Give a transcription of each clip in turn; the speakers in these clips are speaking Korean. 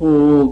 어유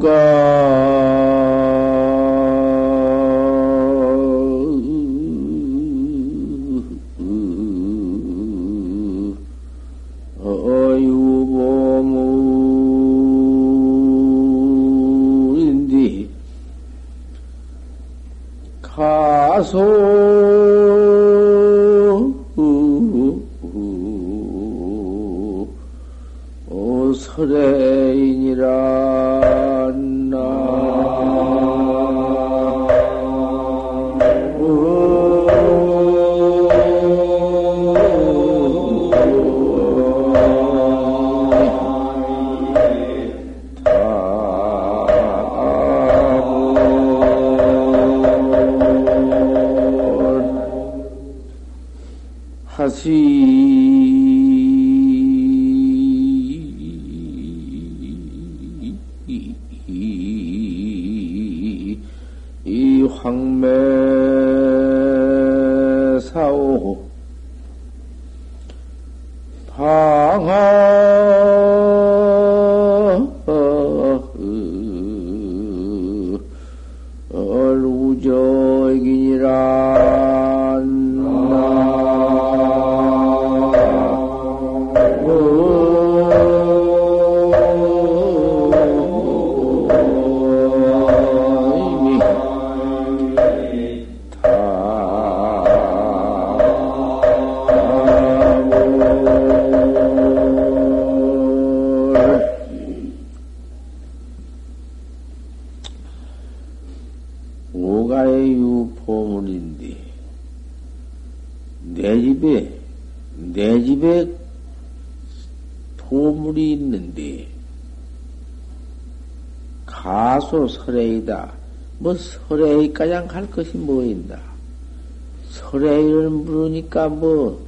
설레이다. 뭐 설레이 가장 할 것이 뭐인다. 설레이를 물으니까 뭐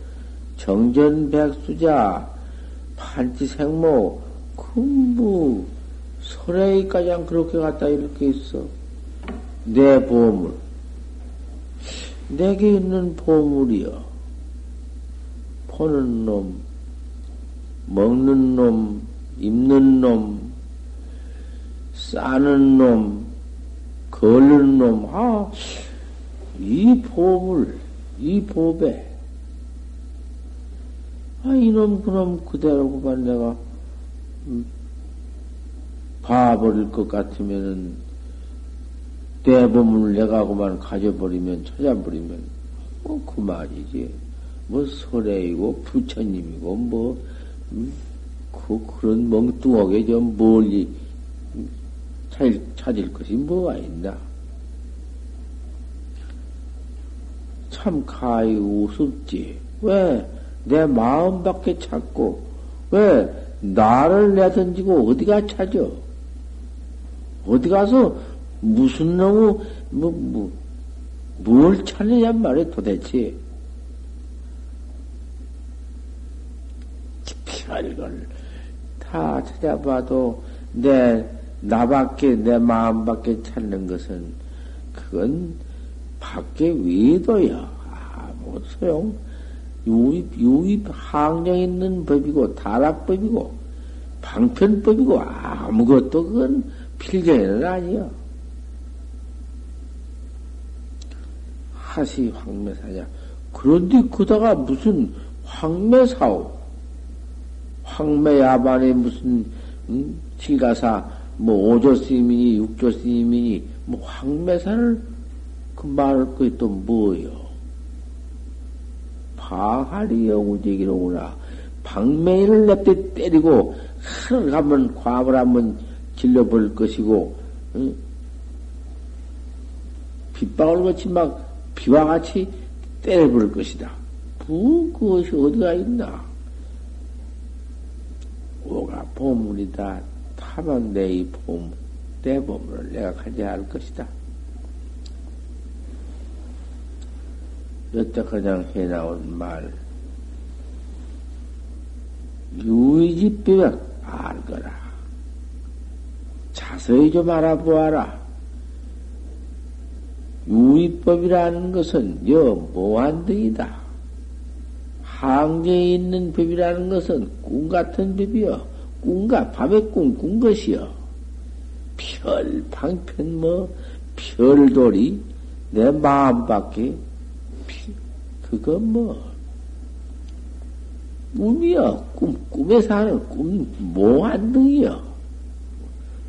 정전백수자 판치생모 큰뭐 설레이 가장 그렇게 갖다 이렇게 있어. 내 보물. 내게 있는 보물이여. 보는 놈, 먹는 놈, 입는 놈, 싸는 놈, 걸는 놈, 아, 이 보물, 이 보배. 아, 이놈, 그놈 그대로구만 내가, 음, 봐버릴 것 같으면은, 대보문을 내가 그만 가져버리면, 찾아버리면, 뭐, 그 말이지. 뭐, 소래이고, 부처님이고, 뭐, 음, 그, 그런 멍뚱하게 좀 멀리, 찾을, 찾을 것이 뭐가 있나? 참 가히 우습지. 왜 내 마음밖에 찾고, 왜 나를 내던지고 어디가 찾아? 어디 가서 무슨 놈의, 뭐, 뭐, 뭘 찾느냐 말이야 도대체. 별걸 다 찾아봐도 내 나밖에 내 마음밖에 찾는 것은 그건 밖에 외도야. 아무 소용. 유입 유입 항정 있는 법이고 다락법이고 방편법이고 아무것도 그건 필경에는 아니야. 하시 황매사냐. 그런데 그다가 무슨 황매사오? 황매야반에 무슨 음, 칠가사 뭐 오조 스님이니 육조 스님이니 뭐 황매산을 그 말할 것이 또 뭐요? 방하리 영우제기로구나. 방매인을 냅대 때리고 하늘 한번 과물 한번 질러버릴 것이고 응? 빗방울 같이 막 비와 같이 때려버릴 것이다. 부 그것이 어디가 있나? 오가 보물이다. 하면 내 이 봄, 내 봄을 내가 가져야 할 것이다. 여태 그냥 해나온 말, 유의집비벽 알거라. 자세히 좀 알아보아라. 유의법이라는 것은 여 모한등이다. 항제에 있는 법이라는 것은 꿈 같은 법이여. 꿈과 밤의 꿈, 꾼 것이여. 별 방편 뭐 별돌이 내 마음 밖에 그거 뭐. 꿈이여 꿈 꿈에 사는 꿈 몽환등이여.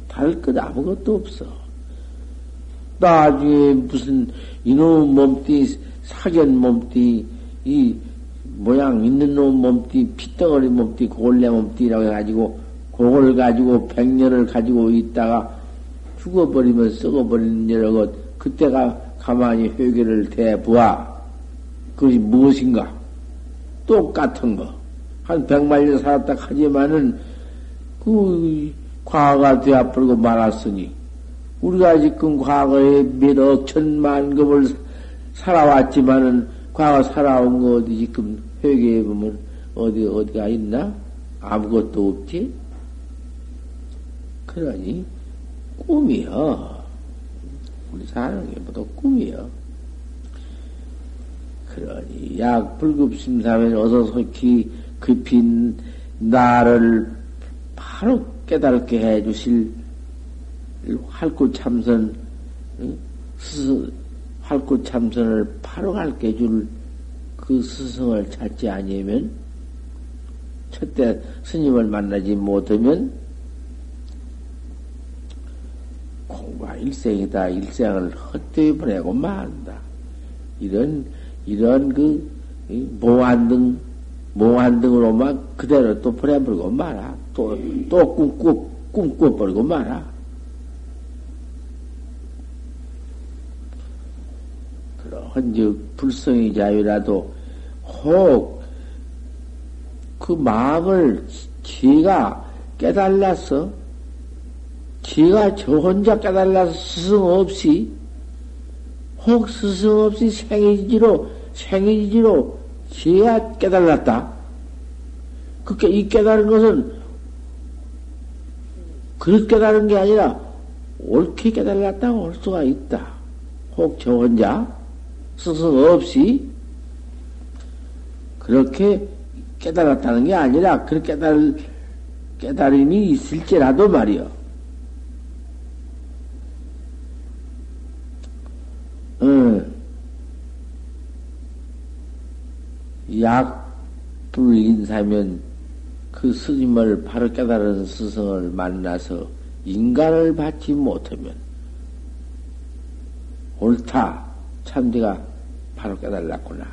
다를 것 아무것도 없어. 나중에 무슨 이놈 몸띠 사견 몸띠 이 모양 있는 놈 몸띠 피덩어리 몸띠 골래 몸띠라고 해가지고 그걸 가지고 백년을 가지고 있다가 죽어버리면 썩어버리는 여러 것 그때가 가만히 회개를 대보아 그것이 무엇인가? 똑같은 거. 한 백만 년 살았다 하지만은 그 과거가 되어버리고 말았으니 우리가 지금 과거에 몇 억천만 급을 살아왔지만은 과거 살아온 거 어디 지금 회개해 보면 어디 어디가 있나? 아무것도 없지. 그러니 꿈이여. 우리 사는 게 모두 꿈이여. 그러니 약 불급심사면 어서 속히 급힌 나를 바로 깨달게 해 주실 활구 참선, 스, 활구 참선을 바로 가르쳐 줄그 스승을 찾지 아니면, 첫때 스님을 만나지 못하면, 공부가 일생이다. 일생을 헛되이 보내고 만다. 이런, 이런 그, 모한등, 모한등으로만 그대로 또 보내버리고 말아. 또, 또 꿈꾸, 꿈꿔버리고 말아. 그러한즉 불성의 자유라도 혹 그 마음을 지가 깨달라서 지가 저 혼자 깨달라서 스승 없이 혹 스승 없이 생이지로 생이지로 지가 깨달았다. 그게 이 깨달은 것은 그렇게 깨달은 게 아니라 옳게 깨달았다고 할 수가 있다. 혹 저 혼자 스승 없이 그렇게 깨달았다는 게 아니라 그렇게 깨달, 깨달음이 있을지라도 말이요. 응. 약불 인사면 그 스님을 바로 깨달은 스승을 만나서 인간을 받지 못하면 옳다. 참디가 바로 깨달았구나.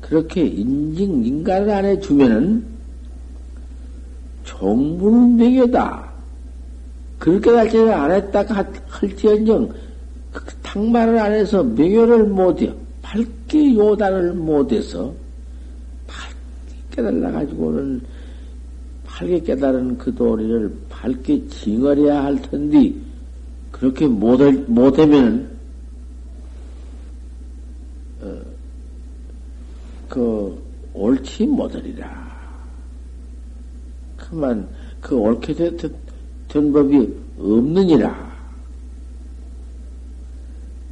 그렇게 인증, 인간을 안 해주면은 종부는 명예다. 그렇게 달지를 안 했다 할지언정 그 탕말을 안 해서 명예를 못해 밝게 요단을 못해서 밝게 깨달아가지고는 밝게 깨달은 그 도리를 밝게 징어려야 할 텐데 그렇게 못할, 못하면 그 옳지 못하리라. 그만 그 옳게 된, 된 법이 없느니라.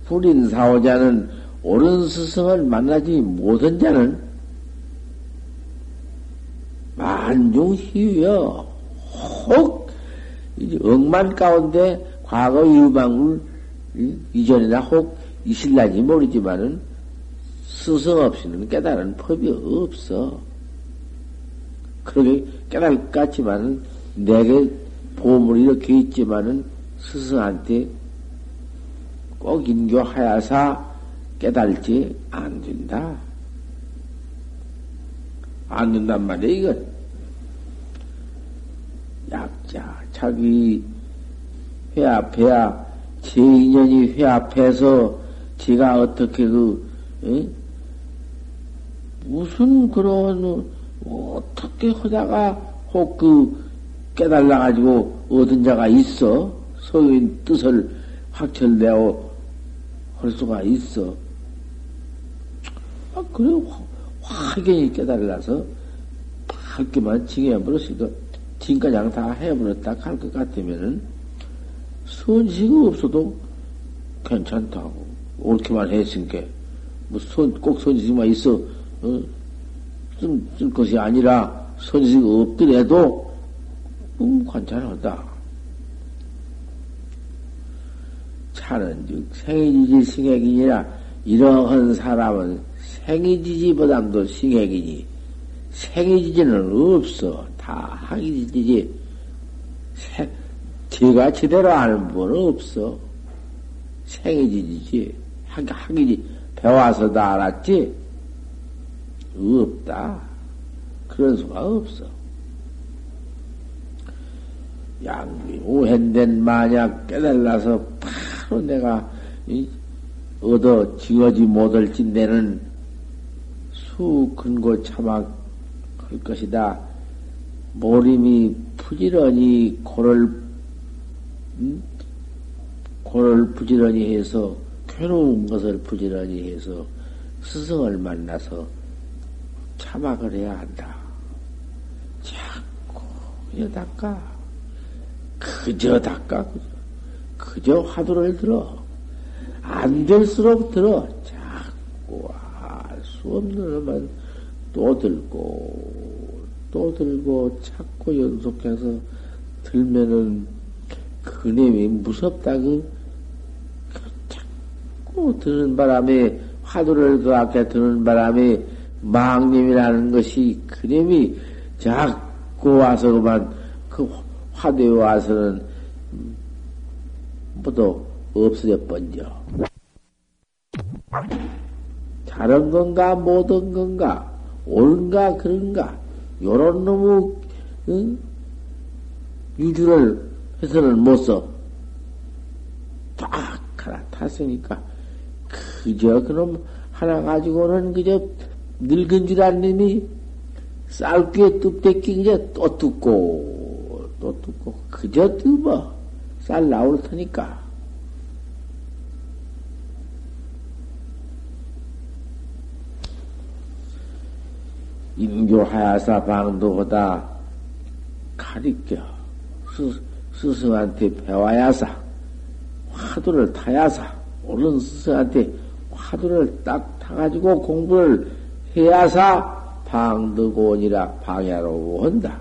불인 사오자는 옳은 스승을 만나지 못한 자는 만중희유여 혹 억만 가운데 과거 유방을 이전이나 혹 있을라지 모르지만은 스승 없이는 깨달은 법이 없어. 그러게 깨달을 것 같지만은 내게 보물이 이렇게 있지만은 스승한테 꼭 인교하야사 깨달지 안 된다. 안 된단 말이야, 이건. 약자, 자기 회 앞에야, 제 인연이 회 앞에서 제가 어떻게 그, 에? 무슨 그런 어떻게 하다가 혹 그 깨달아 가지고 얻은 자가 있어 서인 뜻을 확철내어 할 수가 있어. 아 그래 확연히 깨달아서 밝게만 징해버렸으니까 지금까지 다 해버렸다 할 것 같으면은 선식이 없어도 괜찮다고 옳게만 했으니까 뭐꼭 선식만 있어 어, 쓸, 쓸 것이 아니라 선식 없더라도 음, 관찰하다. 차는 즉 생이지지 승액이니라. 이러한 사람은 생이지지보담도 승액이니 생이지지는 없어. 다 항이지지. 제가 제대로 아는 분은 없어. 생이지지지. 하기지. 배워서 다 알았지? 없다. 그런 수가 없어. 양비 우행된 만약 깨달라서 바로 내가 얻어 지어지 못할지 내는 수 근고 참악 할 것이다. 모림이 부지런히 고를 음? 고를 부지런히 해서 괴로운 것을 부지런히 해서 스승을 만나서 참악을 해야 한다. 자꾸 그냥 닦아. 그저 닦아, 그저. 그저 화두를 들어. 안 될수록 들어. 자꾸 할수 없는 것만 또 들고, 또 들고, 자꾸 연속해서 들면은 그님이 무섭다, 그. 자꾸 드는 바람에, 화두를 그 앞에 드는 바람에, 망님이라는 것이 그님이 자꾸 와서 그만 그 화두에 와서는 모두 없어져 번져. 다른 건가, 못한 건가, 옳은가, 그런가, 요런 놈의, 응? 유주를 해서는 못 써. 딱 하나 탔으니까, 그저 그놈 하나 가지고는 그저 늙은 줄 놈이 쌀귀에 뚝대기 그저 또 뜯고, 또 뜯고 그저 뜯어 쌀 나올 테니까. 인교하야사 방도보다 가리켜 스, 스승한테 배워야사 화두를 타야사 옳은 스승한테 화두를 딱 타가지고 공부를 해야사 방득원이라 방야로 한다.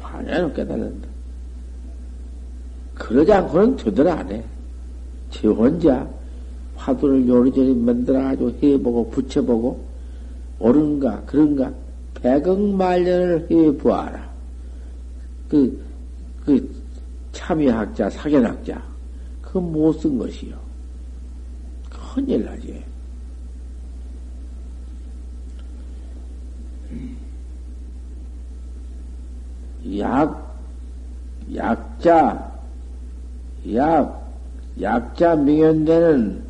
하나는 깨달는다. 그러지 않고는 되더라 안 해. 제 혼자 화두를 요리조리 만들어가지고 해보고 붙여보고 옳은가 그런가 백억만년을 해보아라. 그, 그 참여학자, 사견학자 그거 못쓴 것이요. 큰일 나지. 약, 약자, 약, 약자 명현대는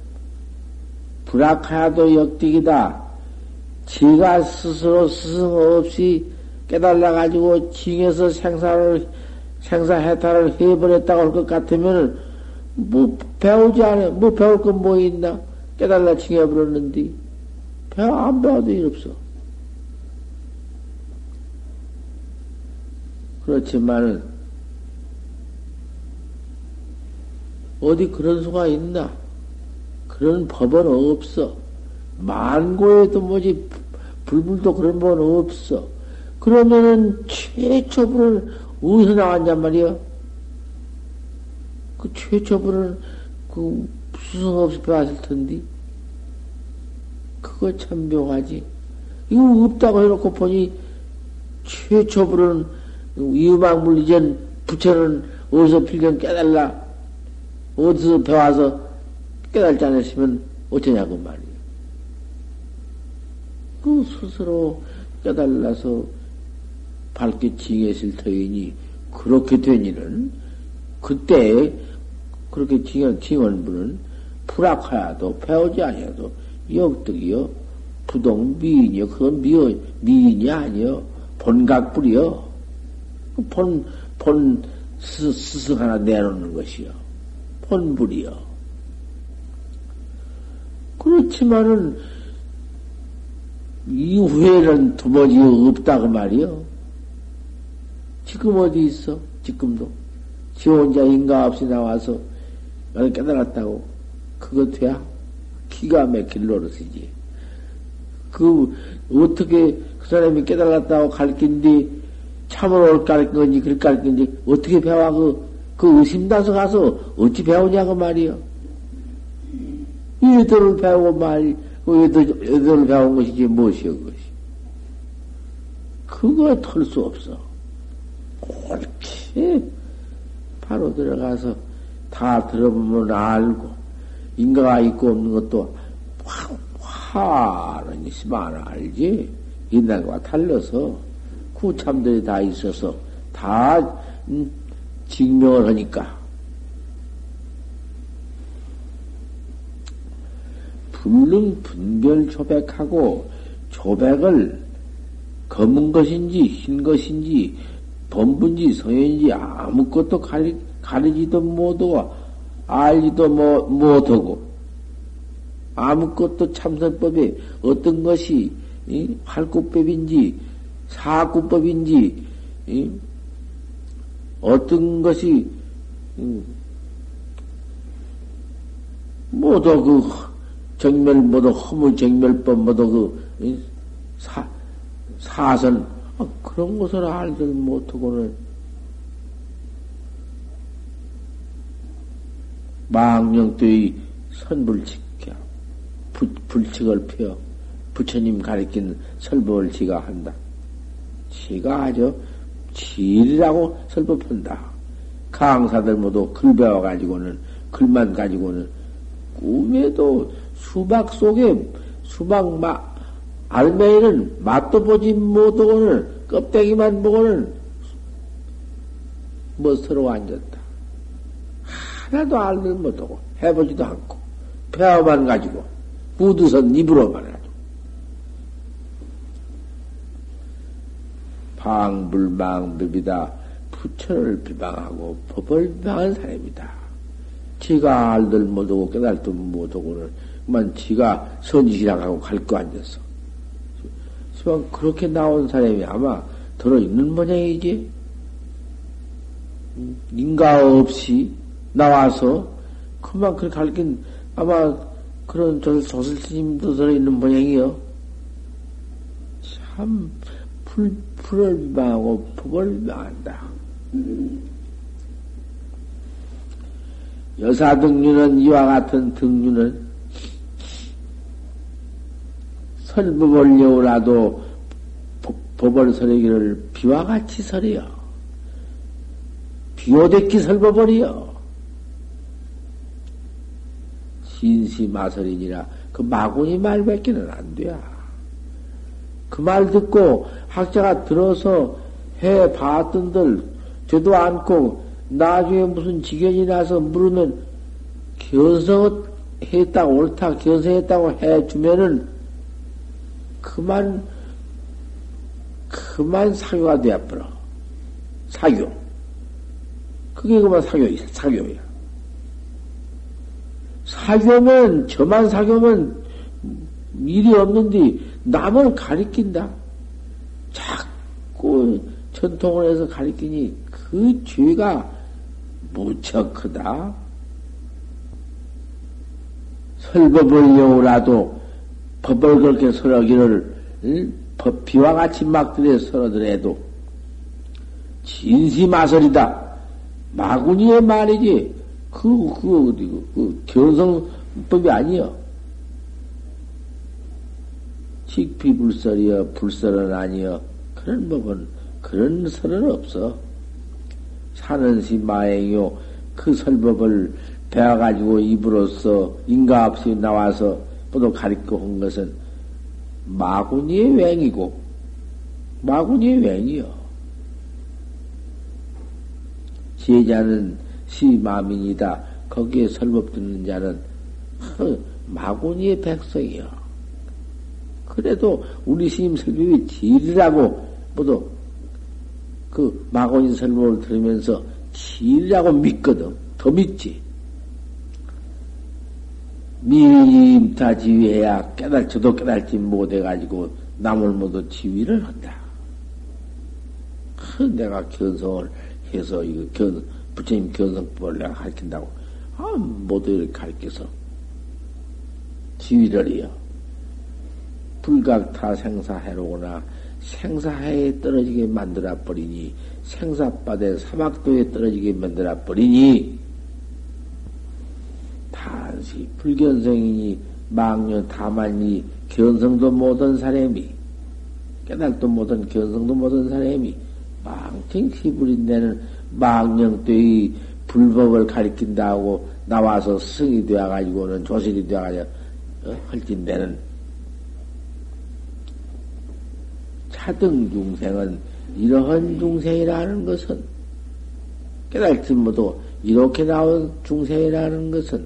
불악하도 역득이다. 지가 스스로 스승 없이 깨달아가지고 징에서 생사를, 생사 해탈을 해버렸다고 할 것 같으면, 뭐, 배우지 않아. 뭐 배울 건 뭐 있나? 깨달아 징해버렸는데. 배워, 안 배워도 일 없어. 그렇지만은, 어디 그런 수가 있나? 그런 법은 없어. 만고에도 뭐지, 불불도 그런 법은 없어. 그러면은 최초불은 어디서 나왔냔 말이야? 그 최초불은 그 수성 없이 배웠을 텐데. 그거 참 묘하지. 이거 없다고 해놓고 보니 최초불은 이음악 물리전 부처는 어디서 필경 깨달라? 어디서 배워서 깨달지 않으시면 어쩌냐고 말이에요. 그 스스로 깨달라서 밝게 징했을 터이니 그렇게 된 일은 그때 그렇게 징한, 징한 분은 불악하여도 배우지 아니어도 역득이요 부동 미인이요 그건 미 미인이 아니요 본각불이요 본, 본 스, 스승 하나 내놓는 것이요. 본불이요. 그렇지만은, 이후에는 도무지 없다, 그 말이요. 지금 어디 있어? 지금도. 지 혼자 인가 없이 나와서 깨달았다고. 그거 돼야? 기가 막힐 노릇이지. 그, 어떻게 그 사람이 깨달았다고 가르친뒤 참으로 올 가르친 건지, 그럴 가르친 건지, 어떻게 배워, 그, 그 의심다서 가서 어찌 배우냐고 말이요. 의도를 배우고 말, 의도, 의도를 배운 것이지 무엇이여, 그것이. 그거 털 수 없어. 옳게 바로 들어가서 다 들어보면 알고, 인가가 있고 없는 것도 화, 화는 있으면 알지. 옛날과 달라서 구참들이 다 있어서 다 음, 증명을 하니까. 불능 분별 조백하고 조백을 검은 것인지 흰 것인지 범분지 성인지 아무것도 가리, 가리지도 못하고 알지도 못하고 아무것도 참선법에 어떤 것이 이? 활구법인지 사구법인지 이? 어떤 것이 음, 모두 그 정멸 모두 허무 정멸법 모두 그 사, 사선 아, 그런 것을 알들 못하고는 망령도의 선불칙 불칙을 펴 부처님 가리킨 설법을 지가 한다. 지가 아주 질이라고 설법한다. 강사들 모두 글 배워가지고는, 글만 가지고는, 꿈에도 수박 속에, 수박 막, 알맹이는 맛도 보지 못하고는, 껍데기만 보고는, 멋스러워 앉았다. 하나도 알을 못하고, 해보지도 않고, 배워만 가지고, 우두선 입으로만 하 방불망법이다. 부처를 비방하고 법을 비방한 사람이다. 지가 알들 못하고 깨달도 못하고는 만 지가 선지시라고 갈 거 아니었어. 시방 그렇게 나온 사람이 아마 들어있는 모양이지. 인가 없이 나와서 그만 그렇게 가르친 아마 그런 조슬 스님도 들어있는 모양이요. 참 풀, 풀을 비방하고 법을 비방한다. 여사 등류는 이와 같은 등류는 설법을 여우라도 법을 설하기를 비와 같이 설해요. 비오대기 설법을이요. 신시마설이니라 그 마구니 말밖에는 안 돼야. 그 말 듣고 학자가 들어서 해 봤던들 저도 않고 나중에 무슨 지견이 나서 물으면 견성했다고 옳다 견성했다고 해주면은 그만 그만 사교가 되어버려. 사교. 그게 그만 사교야 사교야. 사교면 저만 사교면 일이 없는데 남을 가리킨다 자꾸 전통을 해서 가리키니 그 죄가 무척 크다. 설법을 여우라도 법을 그렇게 설하기를 법 비와 같이 막들에 설하더라도 진시마설이다. 마구니의 말이지. 그, 그, 어디, 그, 그 견성법이 아니여. 식피불설이여, 불설은 아니여. 그런 법은, 그런 설은 없어. 사는시 마행요 그 설법을 배워가지고 입으로써 인가 없이 나와서 또 가리켜 한 것은 마구니의 웽이고 마구니의 웽이요. 제자는 시마민이다. 거기에 설법 듣는 자는 마구니의 백성이요. 그래도 우리 스님 설법이 질이라고 모두 그 마고인 설법을 들으면서 진리라고 믿거든. 더 믿지. 미임타 지위해야 깨달, 저도 깨달지 못해가지고 남을 모두 지위를 한다. 그 내가 견성을 해서 이거 견, 부처님 견성법을 내가 가르친다고. 아, 모두 가르쳐서 지위를 이어. 불각타 생사해로구나. 생사해에 떨어지게 만들어 버리니 생사바대 사막도에 떨어지게 만들어 버리니 다 당시 불견성이니 망년 다만이 견성도 못한 사람이 깨달도 못한 견성도 못한 사람이 망청 시부린 데는 망령 때의 불법을 가리킨다고 나와서 승이 되어가지고는 조실이 되어가지고 어? 헐진 데는 차등 중생은 이러한 중생이라는 것은 깨달지 못도 이렇게 나온 중생이라는 것은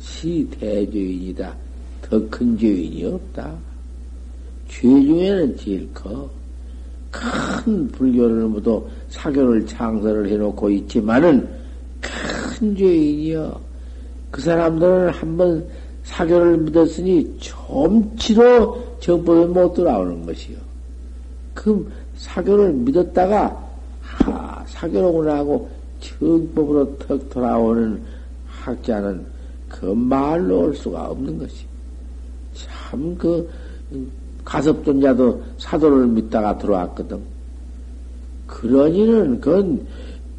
시대죄인이다. 더 큰 죄인이 없다. 죄 중에는 제일 커. 큰 불교를 모두 사교를 창설을 해놓고 있지만은 큰 죄인이여. 그 사람들은 한번 사교를 믿었으니 좀치도 정법에 못 돌아오는 것이요. 그 사교를 믿었다가 하, 사교로구나 하고 정법으로 턱 돌아오는 학자는 그 말로 올 수가 없는 것이. 참, 그, 가섭존자도 사도를 믿다가 들어왔거든. 그러니는 그건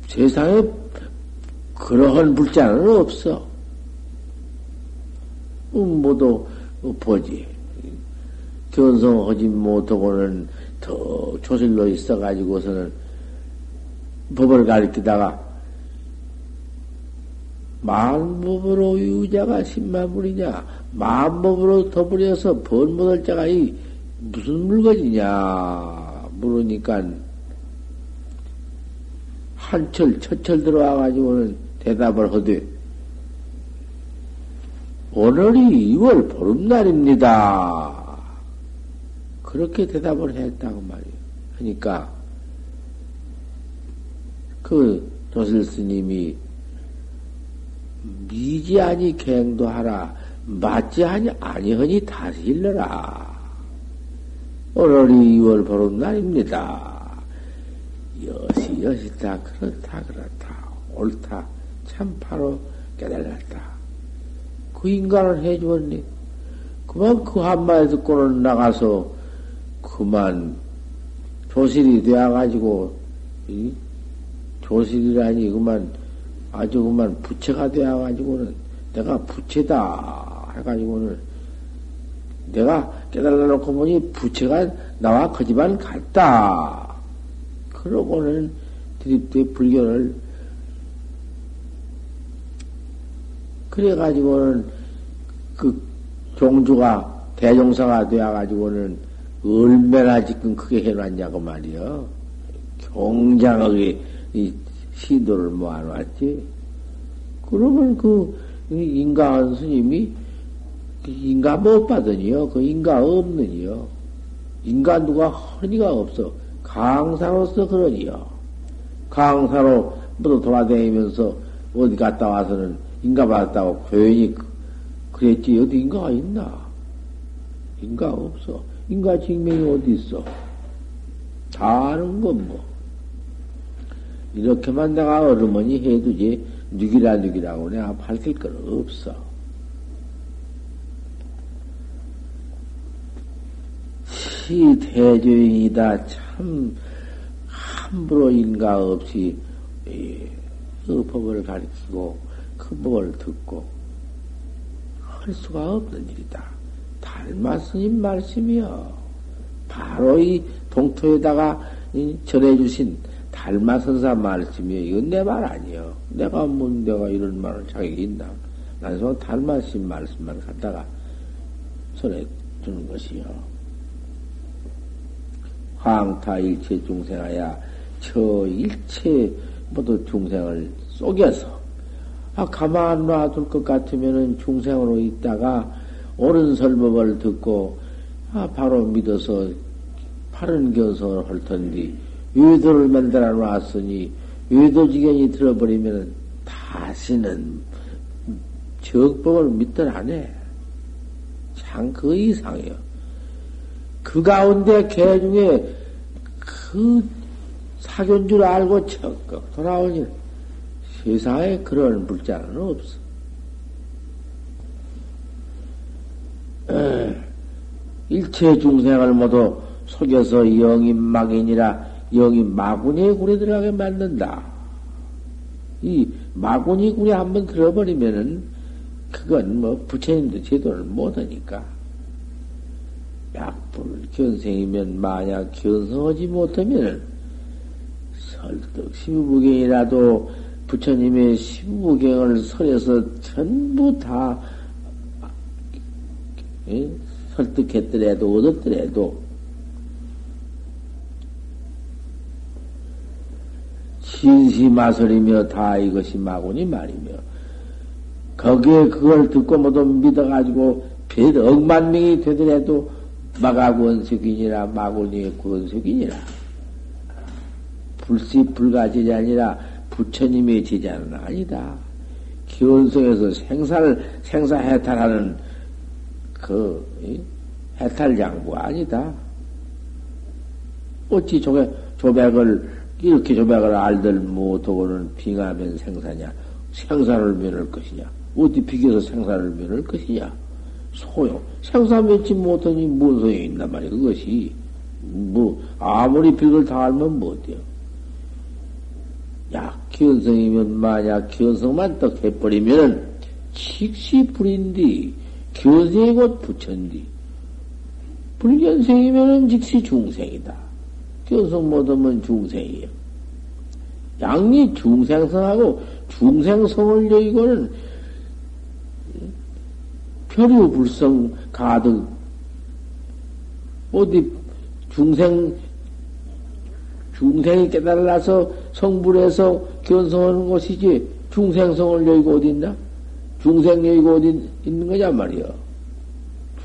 세상에 그러한 불자는 없어. 음, 모두 보지. 견성하지 못하고는 더 조실로 있어가지고서는 법을 가리키다가 만법으로 유자가 십만불이냐 만법으로 더불여서 번못할 자가 이 무슨 물건이냐 물으니까 한철 첫철 들어와 가지고는 대답을 하되 오늘이 2월 보름날입니다. 그렇게 대답을 했다고 말이에요. 그러니까 그 조실 스님이 미지 아니 갱도하라 맞지 아니 아니하니 다시 일러라. 오늘이 2월 보름 날입니다. 여시 여시다 그렇다 그렇다 옳다 참 바로 깨달았다. 그 인간을 해주었니? 그만 그 한마디 듣고는 나가서 그만 조실이 되어가지고 이? 조실이라니 그만 아주 그만 부채가 되어가지고는 내가 부채다 해가지고는 내가 깨달아 놓고 보니 부채가 나와 그 집안 같다. 그러고는 드립대 불교를 그래가지고는 그 종주가 대종사가 되어가지고는 얼마나 지금 크게 해놨냐고 말이요. 경장하게 이 시도를 모아놨지. 그러면 그 인가한 스님이 그 인가 못 받으니요. 그 인가 없느니요. 인가 누가 허니가 없어. 강사로서 그러니요. 강사로 모두 돌아다니면서 어디 갔다 와서는 인가 받았다고 괜히 그랬지. 어디 인가가 있나? 인가 없어. 인가 증명이 어디 있어? 다 아는 건 뭐. 이렇게만 내가 어르머니 해두지, 누기라 누기라고 내가 밝힐 건 없어. 시 대조인이다. 참, 함부로 인가 없이, 그 법을 가르치고, 그 법을 듣고, 할 수가 없는 일이다. 달마 스님 말씀이요. 바로 이 동토에다가 전해주신 달마 선사 말씀이요. 이건 내 말 아니요. 내가 뭐 내가 이런 말을 자격이 있나. 나는 달마 스님 말씀만 갖다가 전해주는 것이요. 황타 일체 중생하야 저 일체 모두 중생을 속여서 아 가만 놔둘 것 같으면은 중생으로 있다가 옳은 설법을 듣고 아 바로 믿어서 견성을 할 텐데 외도를 만들어 놨으니 외도지견이 들어버리면 다시는 적법을 믿들 안 해. 참 그 이상이요. 그 가운데 개 중에 그 사견 줄 알고 적극 돌아오니 세상에 그런 불자는 없어. 일체 중생을 모두 속여서 영이 막인이라 영이 마구니에 굴에 들어가게 만든다. 이 마구니 굴에 한번 들어버리면은 그건 뭐 부처님도 제도를 못하니까. 약불 견생이면 만약 견성하지 못하면 설득 시부부경이라도 부처님의 시부부경을 설해서 전부 다 예? 설득했더라도 얻었더라도 신시마설이며 다 이것이 마구니 말이며 거기에 그걸 듣고 모두 믿어가지고 별 억만 명이 되더라도 마가권석이니라 마구니의 권석이니라 불시 불가지이 아니라 부처님의 제자는 아니다. 기원성에서 생사를 생사 해탈하는 그 해탈장부 아니다. 어찌 조백, 조백을 이렇게 조백을 알들 못하고는 빙하면 생사냐? 생사를 면할 것이냐? 어디 비교해서 생사를 면할 것이냐? 소용. 생사 맺지 못하니 무슨 소용이 있단 말이야, 그것이. 뭐, 아무리 빅을 다 알면 못해요. 야, 기원성이면 만약 기원성만 떡 해버리면은, 직시 불인디, 기원성이 곧 부처인디. 불견생이면은 직시 중생이다. 기원성 못하면 중생이에요. 양이 중생성하고 중생성을 여기고는 표류 불성 가득 어디 중생 중생이 깨달아서 성불해서 견성하는 것이지 중생성을 여기고 어디 있나? 중생 여기고 어디 있는 거냐 말이야.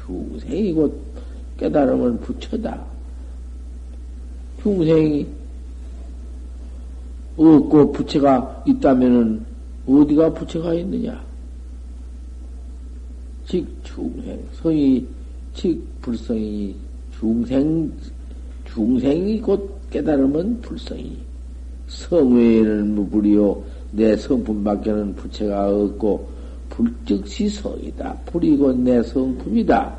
중생이 곧 깨달으면 부처다. 중생이 없고 부처가 있다면은 어디가 부처가 있느냐? 즉 중생 성이 즉 불성이 중생 중생이 곧 깨달으면 불성이 성외에는 무불이요 내 성품밖에는 부채가 없고 불즉시 성이다. 불이고 내 성품이다.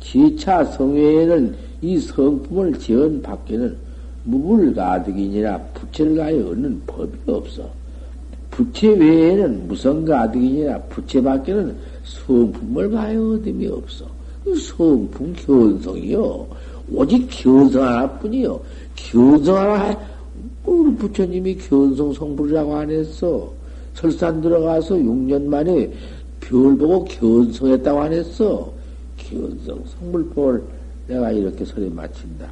지차 성외에는 이 성품을 지은 밖에는 무불 가득이니라 부채를 가여 얻는 법이 없어. 부채 외에는 무성 가득이니라 부채 밖에는 성품을 가여 얻음이 없어. 성품 견성이요. 오직 견성 하나뿐이요. 견성 하나 우리 부처님이 견성 성불이라고 안 했어. 설산 들어가서 6년 만에 별 보고 견성했다고 안 했어. 견성 성불법을 내가 이렇게 설에 마친다.